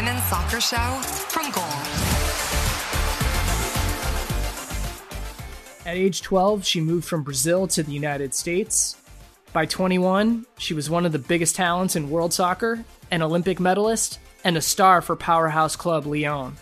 Women's Soccer Show from Goal. At age 12, she moved from Brazil to the United States. By 21, she was one of the biggest talents in world soccer, an Olympic medalist, and a star for powerhouse club Lyon.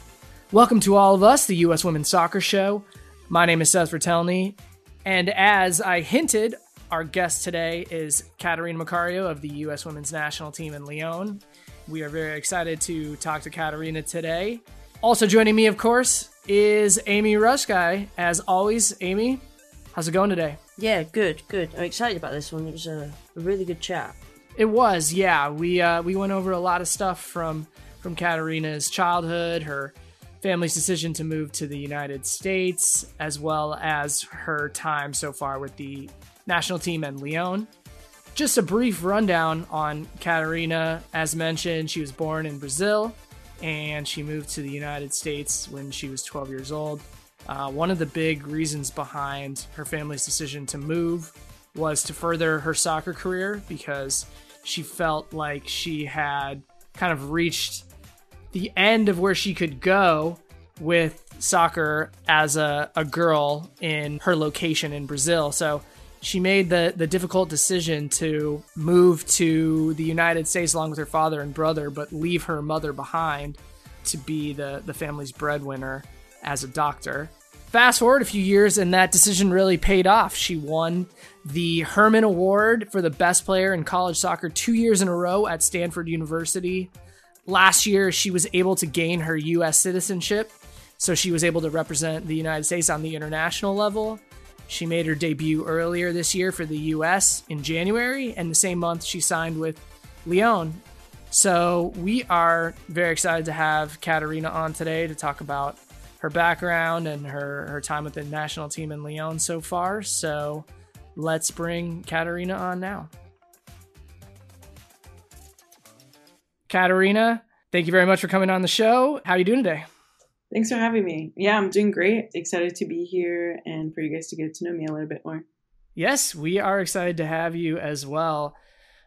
Welcome to all of us, the U.S. Women's Soccer Show. My name is Seth Vertelney, and as I hinted, our guest today is Catarina Macario of the U.S. Women's National Team in Lyon. We are very excited to talk to Catarina today. Also joining me, of course, is Amy Ruszkai. As always, Amy, how's it going today? Yeah, good, good. I'm excited about this one. It was a, a really good chat. It was, yeah. We uh, we went over a lot of stuff from from Catarina's childhood, her family's decision to move to the United States, as well as her time so far with the national team and Lyon. Just a brief rundown on Catarina. As mentioned, she was born in Brazil and she moved to the United States when she was 12 years old. Uh, one of the big reasons behind her family's decision to move was to further her soccer career because she felt like she had kind of reached the end of where she could go with soccer as a, a girl in her location in Brazil. So she made the, the difficult decision to move to the United States along with her father and brother, but leave her mother behind to be the, the family's breadwinner as a doctor. Fast forward a few years, and that decision really paid off. She won the Hermann Award for the best player in college soccer two years in a row at Stanford University. Last year, she was able to gain her U.S. citizenship, so she was able to represent the United States on the international level. She made her debut earlier this year for the US in January, and the same month she signed with Lyon. So we are very excited to have Catarina on today to talk about her background and her, her time with the national team in Lyon so far. So let's bring Catarina on now. Catarina, thank you very much for coming on the show. How are you doing today? Thanks for having me. Yeah, I'm doing great. Excited to be here and for you guys to get to know me a little bit more. Yes, we are excited to have you as well.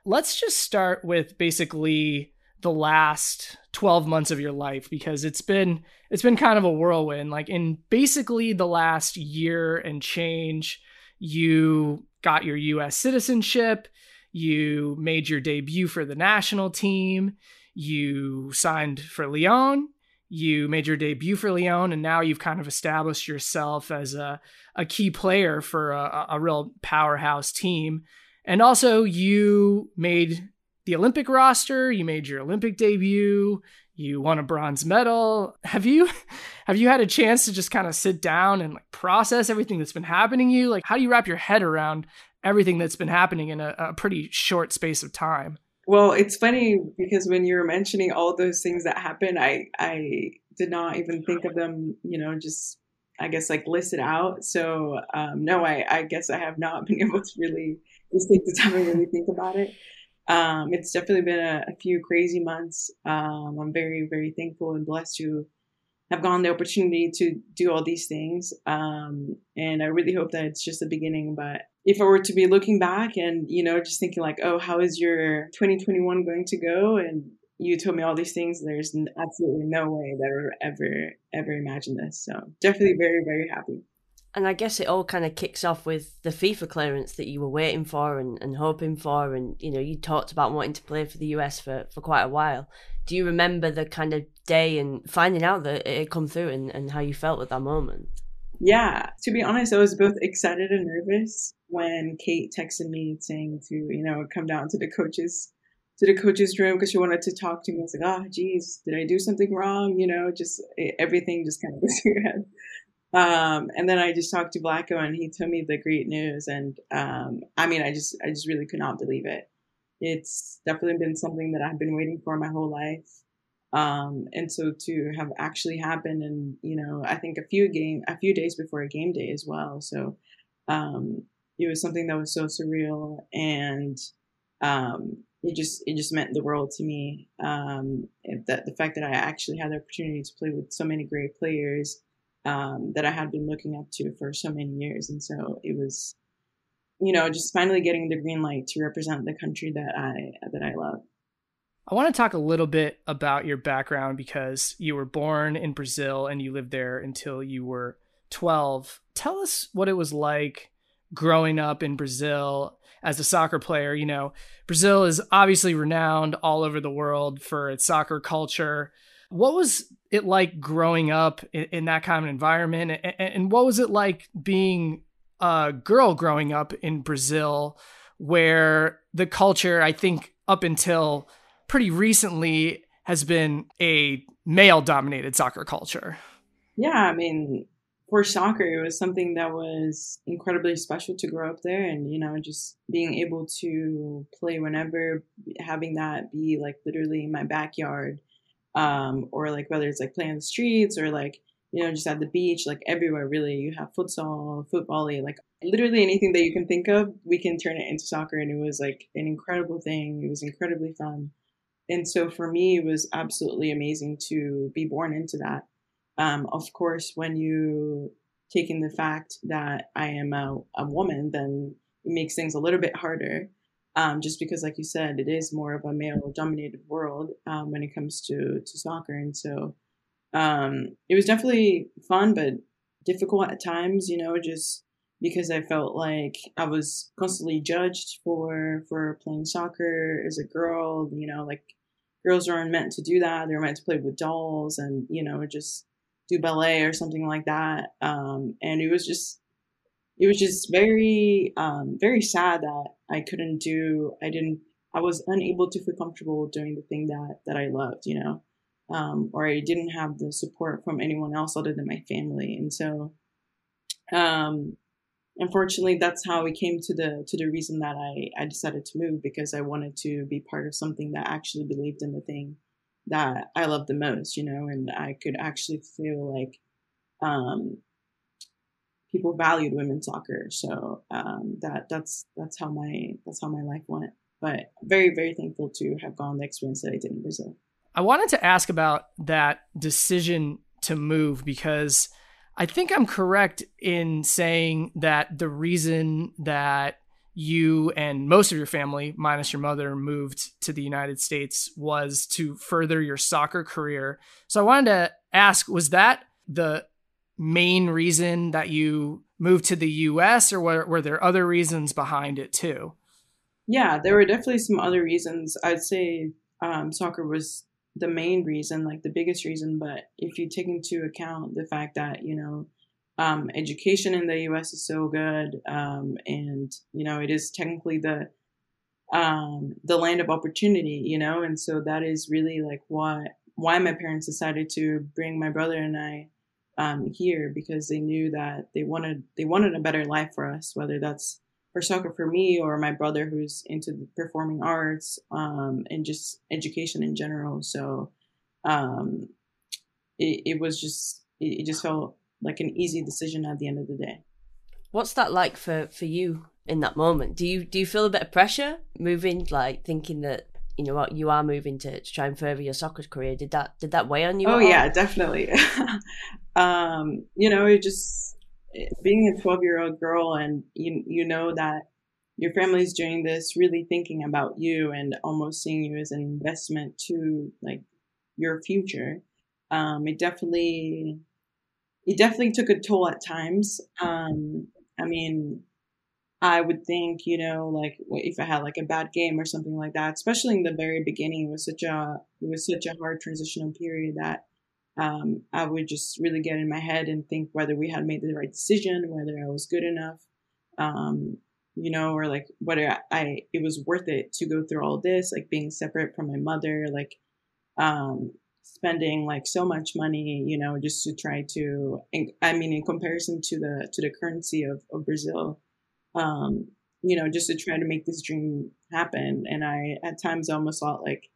Let's just start with basically the last 12 months of your life because it's been it's been kind of a whirlwind. Like in basically the last year and change, you got your US citizenship, you made your debut for the national team, you signed for Lyon, you made your debut for Lyon, and now you've kind of established yourself as a, a key player for a, a real powerhouse team. And also, you made the Olympic roster, you made your Olympic debut, you won a bronze medal. Have you have you had a chance to just kind of sit down and like process everything that's been happening to you? Like how do you wrap your head around everything that's been happening in a, a pretty short space of time? Well, it's funny because when you were mentioning all those things that happened, I I did not even think of them, you know, just I guess like listed out. So um, no, I I guess I have not been able to really just take the time and really think about it. um, it's definitely been a, a few crazy months. Um, I'm very, very thankful and blessed to have gotten the opportunity to do all these things. Um, and I really hope that it's just the beginning. But if I were to be looking back and, you know, just thinking like, oh, how is your 2021 going to go? And you told me all these things. There's absolutely no way that I would ever, ever imagine this. So definitely very, very happy. And I guess it all kind of kicks off with the FIFA clearance that you were waiting for and, and hoping for. And, you know, you talked about wanting to play for the US for, for quite a while. Do you remember the kind of day and finding out that it had come through and, and how you felt at that moment? Yeah, to be honest, I was both excited and nervous when Kate texted me saying to, you know, come down to the coaches to the coach's room because she wanted to talk to me. I was like, oh, geez, did I do something wrong? You know, just everything just kind of goes through your head. Um, and then I just talked to Vlatko and he told me the great news. And, um, I mean, I just, I just really could not believe it. It's definitely been something that I've been waiting for my whole life. Um, and so to have actually happened and, you know, I think a few game, a few days before a game day as well. So, um, it was something that was so surreal and, um, it just, it just meant the world to me. Um, that the fact that I actually had the opportunity to play with so many great players, um, that I had been looking up to for so many years. And so it was, you know, just finally getting the green light to represent the country that I, that I love. I want to talk a little bit about your background because you were born in Brazil and you lived there until you were 12. Tell us what it was like growing up in Brazil as a soccer player. You know, Brazil is obviously renowned all over the world for its soccer culture. What was it like growing up in, in that kind of environment? And, and what was it like being a girl growing up in Brazil, where the culture, I think, up until pretty recently, has been a male dominated soccer culture? Yeah, I mean, for soccer, it was something that was incredibly special to grow up there and, you know, just being able to play whenever, having that be like literally in my backyard um, or like whether it's like playing the streets or like you know just at the beach, like everywhere really. You have futsal, football, like literally anything that you can think of, we can turn it into soccer, and it was like an incredible thing. It was incredibly fun, and so for me, it was absolutely amazing to be born into that. Um, of course, when you take in the fact that I am a, a woman, then it makes things a little bit harder um, just because, like you said, it is more of a male dominated world um, when it comes to, to soccer. And so um, it was definitely fun, but difficult at times, you know, just because I felt like I was constantly judged for for playing soccer as a girl. You know, like girls aren't meant to do that; they're meant to play with dolls and you know just do ballet or something like that. Um, and it was just it was just very um, very sad that I couldn't do I didn't I was unable to feel comfortable doing the thing that that I loved, you know, um, or I didn't have the support from anyone else other than my family, and so um, unfortunately that's how we came to the to the reason that I I decided to move because I wanted to be part of something that actually believed in the thing that I loved the most, you know, and I could actually feel like um, people valued women's soccer. So um, that that's that's how my that's how my life went. But very very thankful to have gone the experience that I did in Brazil. I wanted to ask about that decision to move because I think I'm correct in saying that the reason that you and most of your family, minus your mother, moved to the United States was to further your soccer career. So I wanted to ask was that the main reason that you moved to the US, or were, were there other reasons behind it too? Yeah, there were definitely some other reasons. I'd say um, soccer was the main reason, like the biggest reason. But if you take into account the fact that, you know, um, education in the US is so good, um, and, you know, it is technically the um, the land of opportunity, you know, and so that is really like what why my parents decided to bring my brother and I um, here because they knew that they wanted they wanted a better life for us, whether that's for soccer for me or my brother who's into the performing arts um, and just education in general. So um, it, it was just it, it just felt like an easy decision at the end of the day. What's that like for, for you in that moment. Do you do you feel a bit of pressure moving, like thinking that you know what you are moving to, to try and further your soccer career? Did that did that weigh on you? Oh yeah, definitely. um, you know, it just being a twelve year old girl, and you you know that your family's doing this, really thinking about you, and almost seeing you as an investment to like your future. Um, it definitely it definitely took a toll at times. Um, I mean, I would think, you know, like if I had like a bad game or something like that, especially in the very beginning, it was such a it was such a hard transitional period that um, I would just really get in my head and think whether we had made the right decision, whether I was good enough, um, you know, or like whether I it was worth it to go through all this, like being separate from my mother, like um, spending like so much money, you know, just to try to. I mean, in comparison to the to the currency of, of Brazil um, you know, just to try to make this dream happen. And I, at times, almost thought like,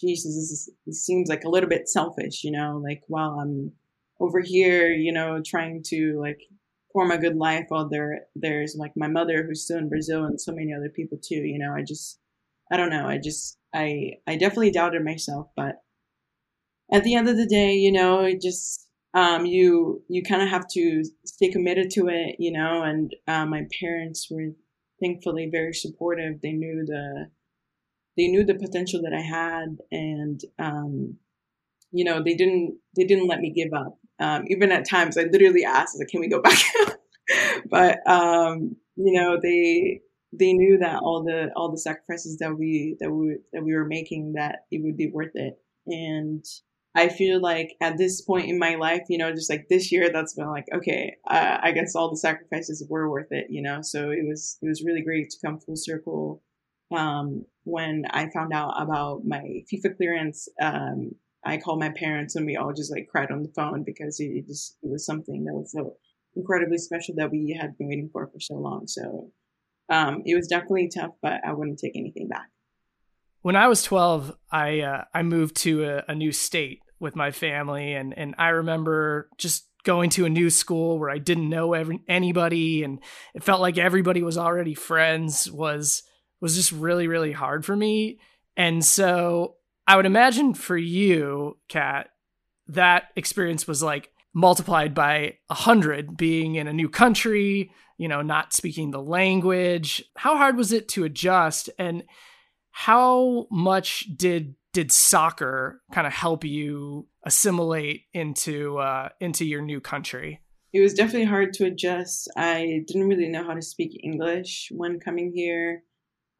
Jesus, this, is, this seems like a little bit selfish, you know, like while I'm over here, you know, trying to like form a good life while there, there's like my mother who's still in Brazil and so many other people too, you know, I just, I don't know. I just, I, I definitely doubted myself, but at the end of the day, you know, it just, um, you you kind of have to stay committed to it, you know. And uh, my parents were thankfully very supportive. They knew the they knew the potential that I had, and um, you know they didn't they didn't let me give up. Um, even at times, I literally asked, like, "Can we go back?" but um, you know they they knew that all the all the sacrifices that we that we that we were making that it would be worth it and I feel like at this point in my life, you know, just like this year, that's been like, okay, uh, I guess all the sacrifices were worth it, you know. So it was it was really great to come full circle. Um, when I found out about my FIFA clearance, um, I called my parents and we all just like cried on the phone because it, just it was something that was so incredibly special that we had been waiting for for so long. So um, it was definitely tough, but I wouldn't take anything back when I was 12, I uh, I moved to a, a, new state with my family, and and I remember just going to a new school where I didn't know every, anybody, and it felt like everybody was already friends. was was just really really hard for me, and so I would imagine for you, Kat, that experience was like multiplied by a hundred being in a new country you know not speaking the language how hard was it to adjust and how much did did soccer kind of help you assimilate into uh, into your new country? It was definitely hard to adjust. I didn't really know how to speak English when coming here.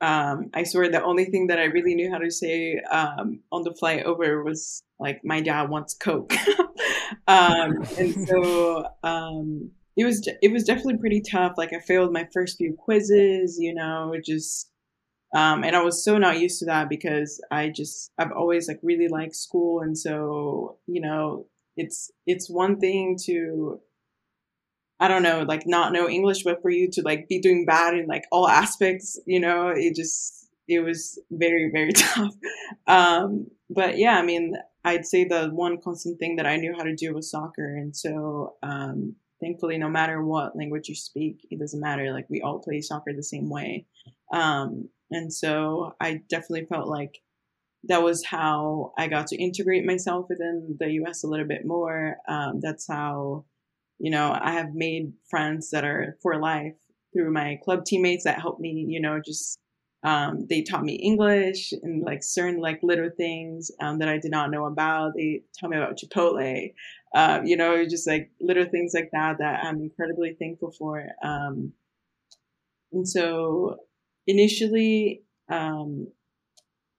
Um, I swear the only thing that I really knew how to say um, on the flight over was like, "My dad wants Coke," um, and so um, it was it was definitely pretty tough. Like I failed my first few quizzes, you know, just um, and I was so not used to that because I just I've always like really liked school, and so you know it's it's one thing to I don't know like not know English, but for you to like be doing bad in like all aspects, you know, it just it was very very tough. Um, but yeah, I mean, I'd say the one constant thing that I knew how to do was soccer, and so um, thankfully, no matter what language you speak, it doesn't matter. Like we all play soccer the same way. Um, and so I definitely felt like that was how I got to integrate myself within the US a little bit more. Um, that's how, you know, I have made friends that are for life through my club teammates that helped me, you know, just um, they taught me English and like certain like little things um, that I did not know about. They taught me about Chipotle, uh, you know, just like little things like that that I'm incredibly thankful for. Um, and so initially, um,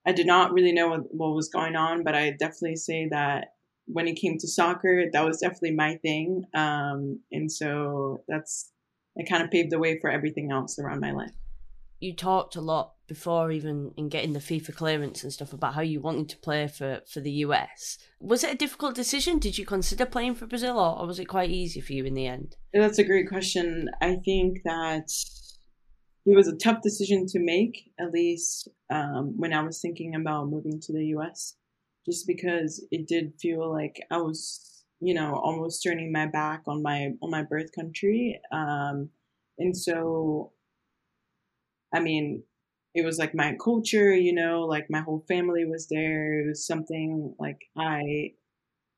I did not really know what, what was going on, but I definitely say that when it came to soccer, that was definitely my thing. Um, and so that's, it kind of paved the way for everything else around my life. You talked a lot before even in getting the FIFA clearance and stuff about how you wanted to play for, for the US. Was it a difficult decision? Did you consider playing for Brazil or, or was it quite easy for you in the end? That's a great question. I think that it was a tough decision to make, at least um, when I was thinking about moving to the US, just because it did feel like I was, you know, almost turning my back on my on my birth country, um, and so I mean, it was like my culture, you know, like my whole family was there. It was something like I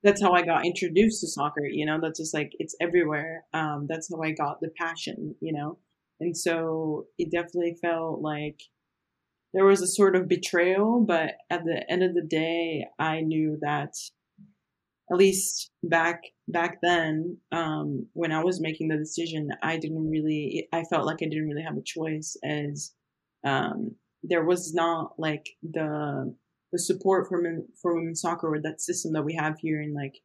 that's how I got introduced to soccer, you know, that's just like it's everywhere. Um, that's how I got the passion, you know. And so it definitely felt like there was a sort of betrayal, but at the end of the day, I knew that at least back back then, um, when I was making the decision, I didn't really I felt like I didn't really have a choice as um, there was not like the the support for men, for women's soccer or that system that we have here in like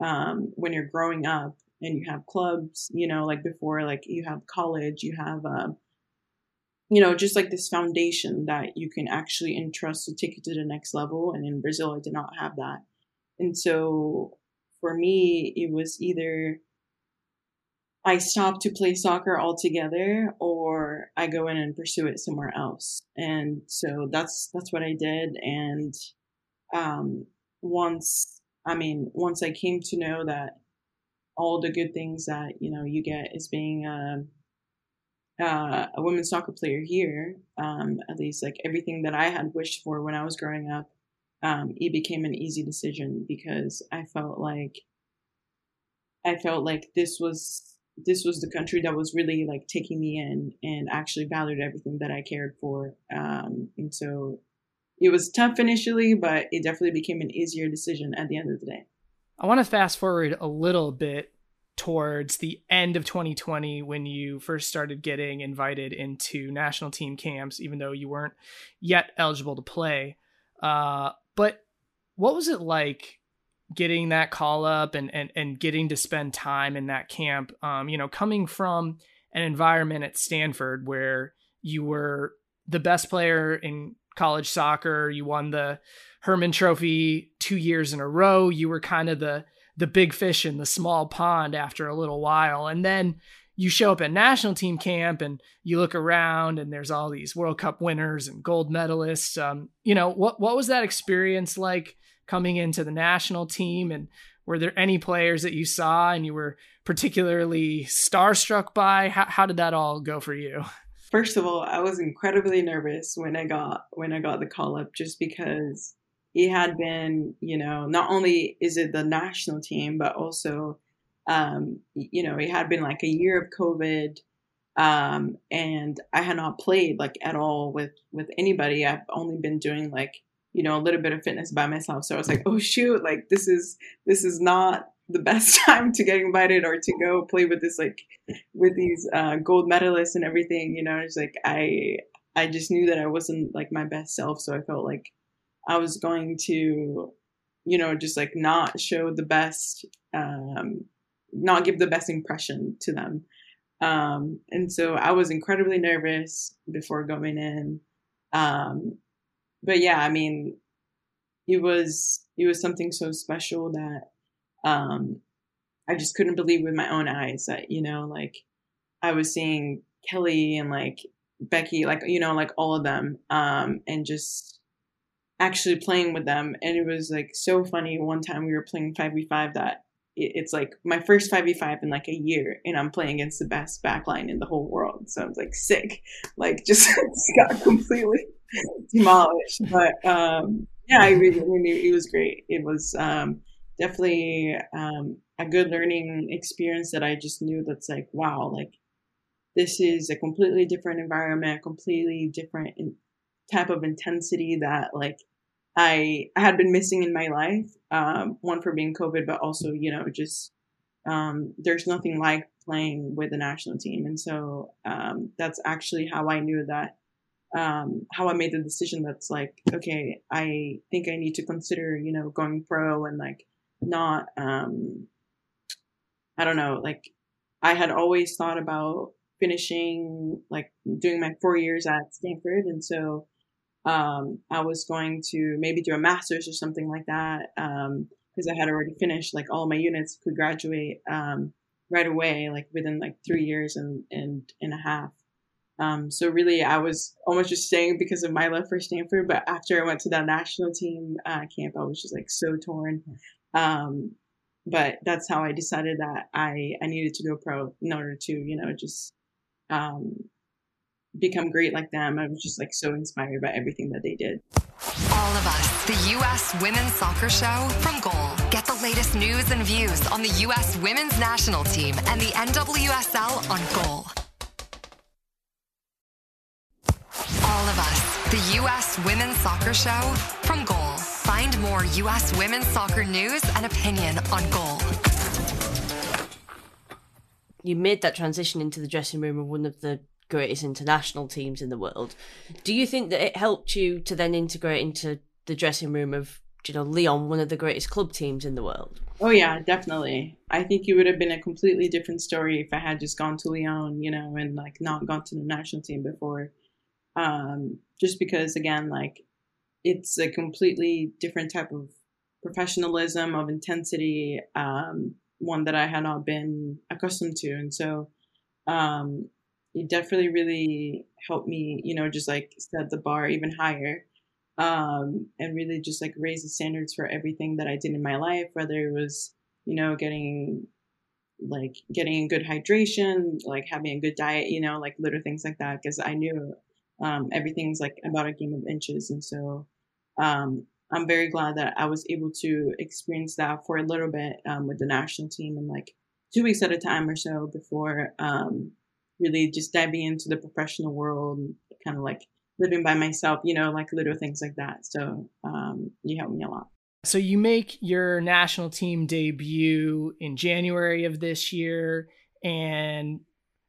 um, when you're growing up and you have clubs, you know, like before, like you have college, you have, uh, you know, just like this foundation that you can actually entrust to take you to the next level. And in Brazil, I did not have that. And so for me, it was either I stop to play soccer altogether or I go in and pursue it somewhere else. And so that's that's what I did and um once I mean once I came to know that all the good things that you know you get as being a uh, a women's soccer player here, um, at least like everything that I had wished for when I was growing up, um, it became an easy decision because I felt like I felt like this was this was the country that was really like taking me in and actually valued everything that I cared for. Um, and so it was tough initially, but it definitely became an easier decision at the end of the day. I want to fast forward a little bit towards the end of 2020 when you first started getting invited into national team camps, even though you weren't yet eligible to play. Uh, but what was it like getting that call up and, and, and getting to spend time in that camp, um, you know, coming from an environment at Stanford where you were the best player in college soccer, you won the Hermann Trophy two years in a row, you were kind of the the big fish in the small pond after a little while, and then you show up at national team camp and you look around and there's all these World Cup winners and gold medalists. Um, you know what what was that experience like? coming into the national team? And were there any players that you saw and you were particularly starstruck by? How, how did that all go for you? First of all, I was incredibly nervous when I got when I got the call up just because it had been, you know, not only is it the national team, but also, um, you know, it had been like a year of COVID, um, and I had not played like at all with with anybody. I've only been doing like you know, a little bit of fitness by myself. So I was like, oh shoot, like this is this is not the best time to get invited or to go play with this like with these uh, gold medalists and everything. You know, it's like I I just knew that I wasn't like my best self, so I felt like I was going to, you know, just like not show the best, um, not give the best impression to them. Um, and so I was incredibly nervous before going in. Um, but yeah, I mean, it was it was something so special that um, I just couldn't believe with my own eyes that you know, like I was seeing Kelly and like Becky, like you know, like all of them, um, and just actually playing with them, and it was like so funny. One time we were playing five v five that it's like my first 5v5 in like a year and i'm playing against the best backline in the whole world. So i was like sick. Like just, just got completely demolished. But um yeah i really, really it was great. It was um definitely um a good learning experience that i just knew that's like wow like this is a completely different environment completely different type of intensity that like I, I had been missing in my life. Um, one for being COVID, but also, you know, just um, there's nothing like playing with the national team. And so um, that's actually how I knew that, um, how I made the decision that's like, okay, I think I need to consider, you know, going pro and like not, um, I don't know, like I had always thought about finishing, like doing my four years at Stanford. And so, um, I was going to maybe do a master's or something like that Um because I had already finished like all my units could graduate um, right away, like within like three years and and, and a half. Um, so really, I was almost just staying because of my love for Stanford. But after I went to that national team uh, camp, I was just like so torn. Um, but that's how I decided that I I needed to go pro in order to you know just um, become great like them. I was just like so inspired by everything that they did. All of us, the U.S. Women's Soccer Show from Goal. Get the latest news and views on the U.S. Women's National Team and the NWSL on Goal. All of us, the U.S. Women's Soccer Show from Goal. Find more U.S. women's soccer news and opinion on Goal. You made that transition into the dressing room of one of the greatest international teams in the world. Do you think that it helped you to then integrate into the dressing room of you know Lyon, one of the greatest club teams in the world? Oh yeah, definitely. I think it would have been a completely different story if I had just gone to Lyon, you know, and like not gone to the national team before. Um, just because again, like it's a completely different type of professionalism of intensity, um, one that I had not been accustomed to, and so um, it definitely really helped me, you know, just like set the bar even higher. Um, and really just like raise the standards for everything that I did in my life, whether it was, you know, getting like getting good hydration, like having a good diet, you know, like little things like that. Cause I knew, um, everything's like about a game of inches. And so, um, I'm very glad that I was able to experience that for a little bit, um, with the national team and like two weeks at a time or so before, um, really just diving into the professional world and kind of like living by myself, you know, like little things like that. So um, you helped me a lot. So you make your national team debut in January of this year, and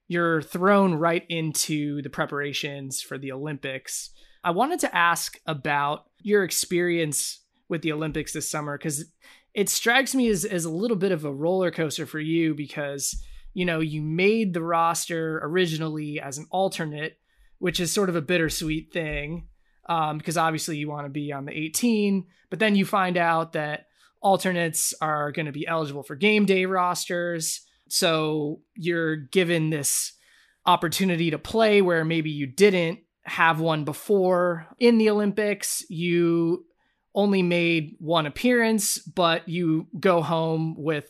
you're thrown right into the preparations for the Olympics. I wanted to ask about your experience with the Olympics this summer because it strikes me as, as a little bit of a roller coaster for you because you know, you made the roster originally as an alternate, which is sort of a bittersweet thing um, because obviously you want to be on the 18, but then you find out that alternates are going to be eligible for game day rosters. So you're given this opportunity to play where maybe you didn't have one before in the Olympics. You only made one appearance, but you go home with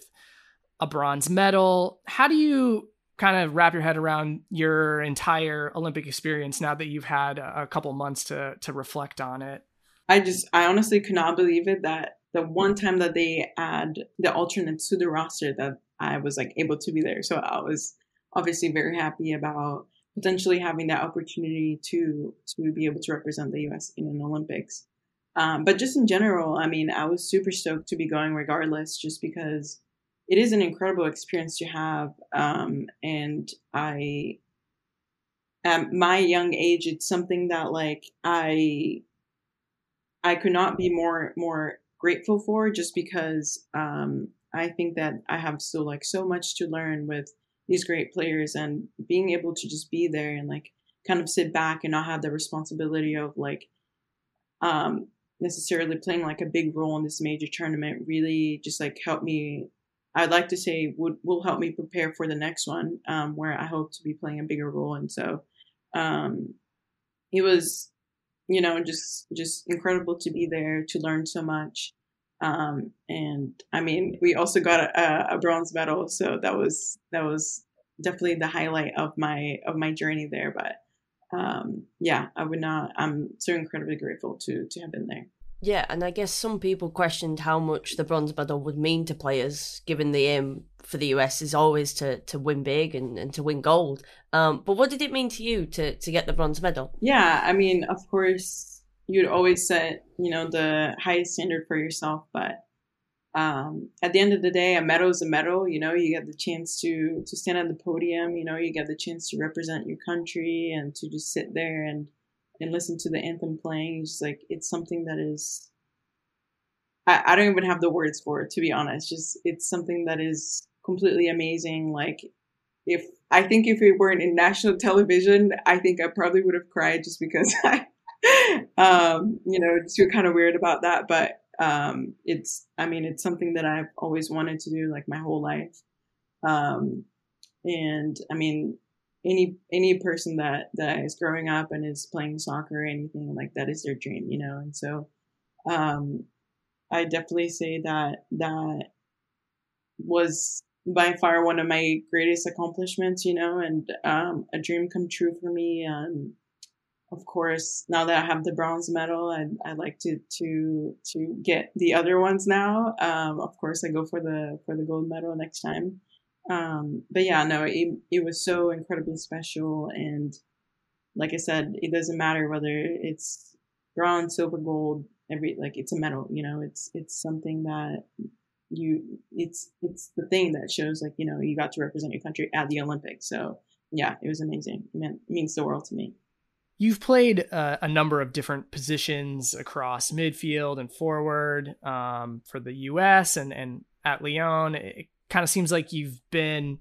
a bronze medal. How do you kind of wrap your head around your entire Olympic experience now that you've had a couple months to to reflect on it? I just I honestly could not believe it that the one time that they add the alternates to the roster that I was like able to be there. So I was obviously very happy about potentially having that opportunity to to be able to represent the US in an Olympics. Um, but just in general, I mean, I was super stoked to be going regardless, just because it is an incredible experience to have. Um, and I, at my young age, it's something that like I, I could not be more more grateful for, just because um, I think that I have still like so much to learn with these great players, and being able to just be there and like kind of sit back and not have the responsibility of like um necessarily playing like a big role in this major tournament really just like helped me I'd like to say would will help me prepare for the next one, um, where I hope to be playing a bigger role. And so, um, it was, you know, just just incredible to be there to learn so much. Um, and I mean, we also got a, a bronze medal, so that was that was definitely the highlight of my of my journey there. But um, yeah, I would not. I'm so incredibly grateful to to have been there. Yeah, and I guess some people questioned how much the bronze medal would mean to players, given the aim for the US is always to, to win big and, and to win gold. Um, but what did it mean to you to, to get the bronze medal? Yeah, I mean, of course, you'd always set, you know, the highest standard for yourself, but um, at the end of the day, a medal is a medal. You know, you get the chance to to stand on the podium. You know, you get the chance to represent your country and to just sit there and and listen to the anthem playing. It's like it's something that is I, I don't even have the words for it to be honest. Just it's something that is completely amazing. Like if I think if it weren't in national television, I think I probably would have cried just because I um, you know, feel kind of weird about that. But um it's I mean it's something that I've always wanted to do like my whole life. Um and I mean any any person that that is growing up and is playing soccer or anything like that is their dream, you know. And so, um, I definitely say that that was by far one of my greatest accomplishments, you know, and um, a dream come true for me. Um, of course, now that I have the bronze medal, I I like to to to get the other ones now. Um, of course, I go for the for the gold medal next time. Um, but yeah, no, it it was so incredibly special, and like I said, it doesn't matter whether it's bronze, silver, gold, every like it's a medal. You know, it's it's something that you it's it's the thing that shows like you know you got to represent your country at the Olympics. So yeah, it was amazing. It, meant, it means the world to me. You've played uh, a number of different positions across midfield and forward um, for the U.S. and and at Lyon. It kind of seems like you've been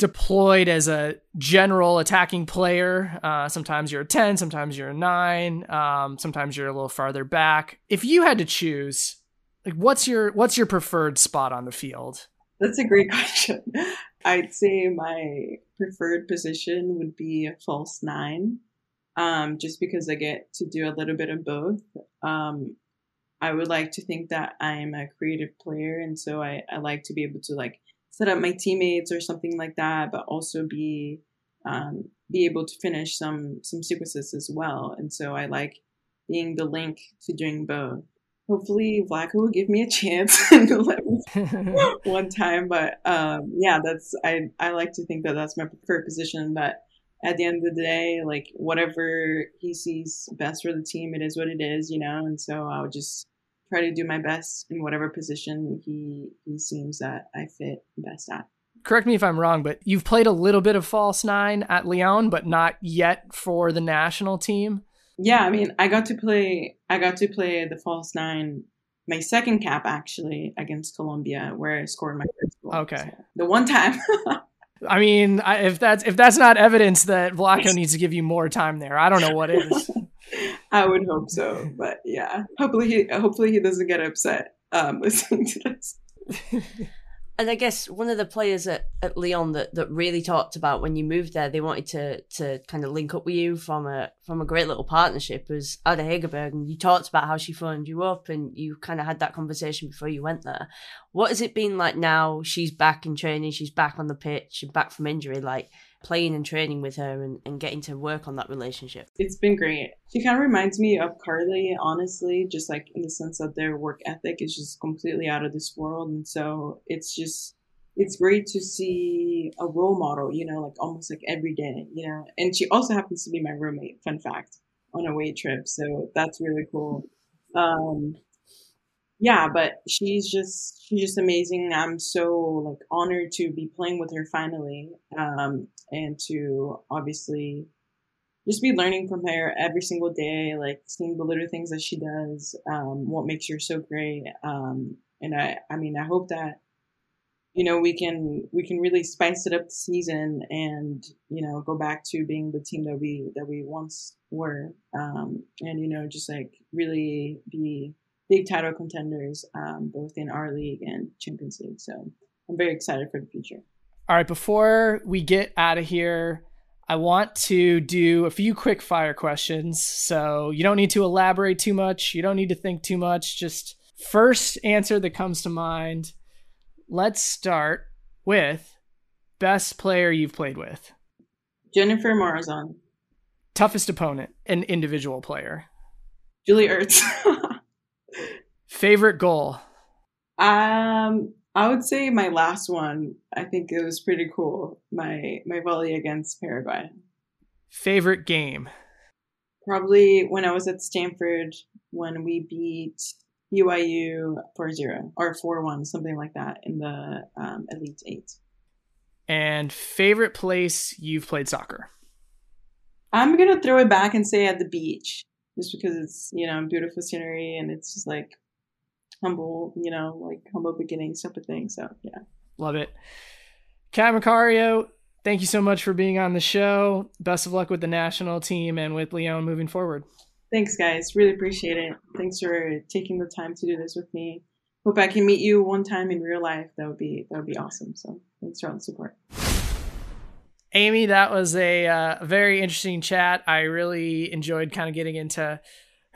deployed as a general attacking player. Uh, sometimes you're a 10, sometimes you're a 9, um, sometimes you're a little farther back. If you had to choose, like what's your what's your preferred spot on the field? That's a great question. I'd say my preferred position would be a false 9. Um, just because I get to do a little bit of both. Um, I would like to think that I'm a creative player, and so I, I like to be able to like set up my teammates or something like that, but also be um, be able to finish some some sequences as well. And so I like being the link to doing both. Hopefully, Vlatko will give me a chance and let me one time. But um, yeah, that's I I like to think that that's my preferred position. But at the end of the day, like whatever he sees best for the team, it is what it is, you know. And so I would just try to do my best in whatever position he he seems that I fit best at. Correct me if I'm wrong, but you've played a little bit of false nine at Lyon, but not yet for the national team. Yeah, I mean, I got to play. I got to play the false nine. My second cap actually against Colombia, where I scored my first goal. Okay, so the one time. I mean, if that's if that's not evidence that Vlatko needs to give you more time there, I don't know what is. I would hope so, but yeah, hopefully he hopefully he doesn't get upset um, listening to this. and I guess one of the players at, at Lyon that, that really talked about when you moved there, they wanted to to kind of link up with you from a from a great little partnership was Ada Hegerberg, and you talked about how she phoned you up, and you kind of had that conversation before you went there. What has it been like now? She's back in training, she's back on the pitch, and back from injury. Like, playing and training with her and, and getting to work on that relationship? It's been great. She kind of reminds me of Carli, honestly, just like in the sense that their work ethic is just completely out of this world. And so it's just, it's great to see a role model, you know, like almost like every day, you know. And she also happens to be my roommate, fun fact, on a away trip. So that's really cool. Um, yeah, but she's just she's just amazing. I'm so like honored to be playing with her finally, um, and to obviously just be learning from her every single day, like seeing the little things that she does, um, what makes her so great. Um, and I, I mean, I hope that you know we can we can really spice it up the season and you know go back to being the team that we that we once were, um, and you know just like really be big title contenders, um, both in our league and Champions League. So I'm very excited for the future. All right, before we get out of here, I want to do a few quick fire questions. So you don't need to elaborate too much. You don't need to think too much. Just first answer that comes to mind. Let's start with best player you've played with. Jennifer Morrison. Toughest opponent, an individual player. Julie Ertz. Favorite goal? Um, I would say my last one. I think it was pretty cool. My my volley against Paraguay. Favorite game? Probably when I was at Stanford when we beat BYU 4-0 or 4-1, something like that in the um, Elite Eight. And favorite place you've played soccer? I'm gonna throw it back and say at the beach, just because it's you know beautiful scenery and it's just like humble, you know, like humble beginnings type of thing. So yeah. Love it. Kat Macario, thank you so much for being on the show. Best of luck with the national team and with Lyon moving forward. Thanks, guys. Really appreciate it. Thanks for taking the time to do this with me. Hope I can meet you one time in real life. That would be that would be awesome. So thanks for all the support. Amy, that was a uh, very interesting chat. I really enjoyed kind of getting into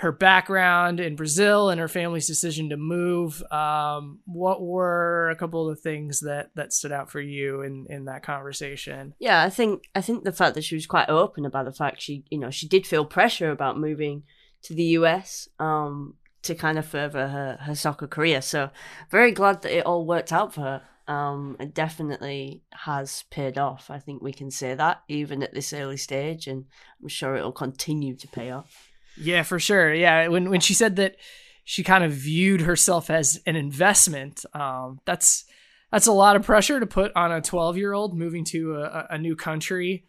her background in Brazil and her family's decision to move. Um, what were a couple of the things that that stood out for you in in that conversation? Yeah, I think I think the fact that she was quite open about the fact she you know she did feel pressure about moving to the US um, to kind of further her her soccer career. So very glad that it all worked out for her. Um, it definitely has paid off. I think we can say that even at this early stage, and I'm sure it'll continue to pay off. Yeah, for sure. Yeah, when when she said that she kind of viewed herself as an investment, um, that's that's a lot of pressure to put on a 12 year old moving to a, a new country.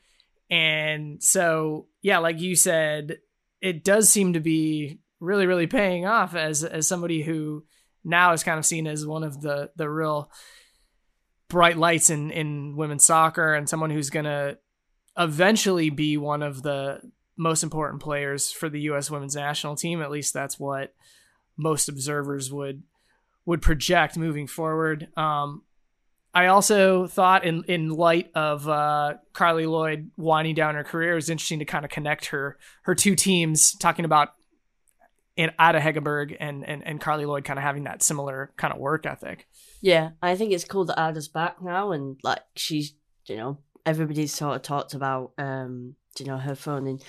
And so, yeah, like you said, it does seem to be really, really paying off as as somebody who now is kind of seen as one of the the real bright lights in in women's soccer and someone who's gonna eventually be one of the most important players for the U.S. women's national team. At least that's what most observers would would project moving forward. Um, I also thought, in in light of uh, Carli Lloyd winding down her career, it was interesting to kind of connect her her two teams, talking about in Ada Hegerberg and, and and Carli Lloyd kind of having that similar kind of work ethic. Yeah, I think it's cool that Ada's back now, and like she's, you know, everybody's sort of talked about, um, you know, her phoning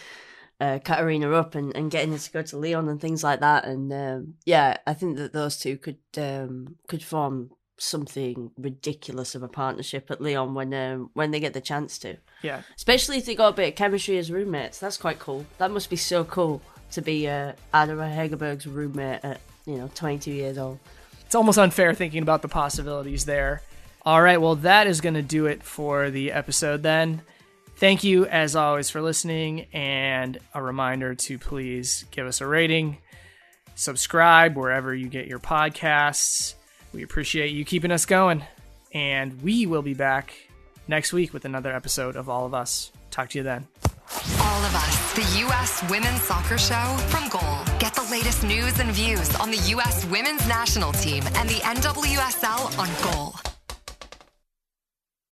uh, Catarina up and, and getting her to go to Lyon and things like that. And um, yeah, I think that those two could um, could form something ridiculous of a partnership at Lyon when um, when they get the chance to. Yeah, especially if they got a bit of chemistry as roommates. That's quite cool. That must be so cool to be uh, Ada Hegerberg's roommate at you know 22 years old. It's almost unfair thinking about the possibilities there. All right, well that is going to do it for the episode then. Thank you, as always, for listening, and a reminder to please give us a rating, subscribe wherever you get your podcasts. We appreciate you keeping us going, and we will be back next week with another episode of All of Us. Talk to you then. All of Us, the U.S. Women's Soccer Show from Goal. Get the latest news and views on the U.S. Women's National Team and the NWSL on Goal.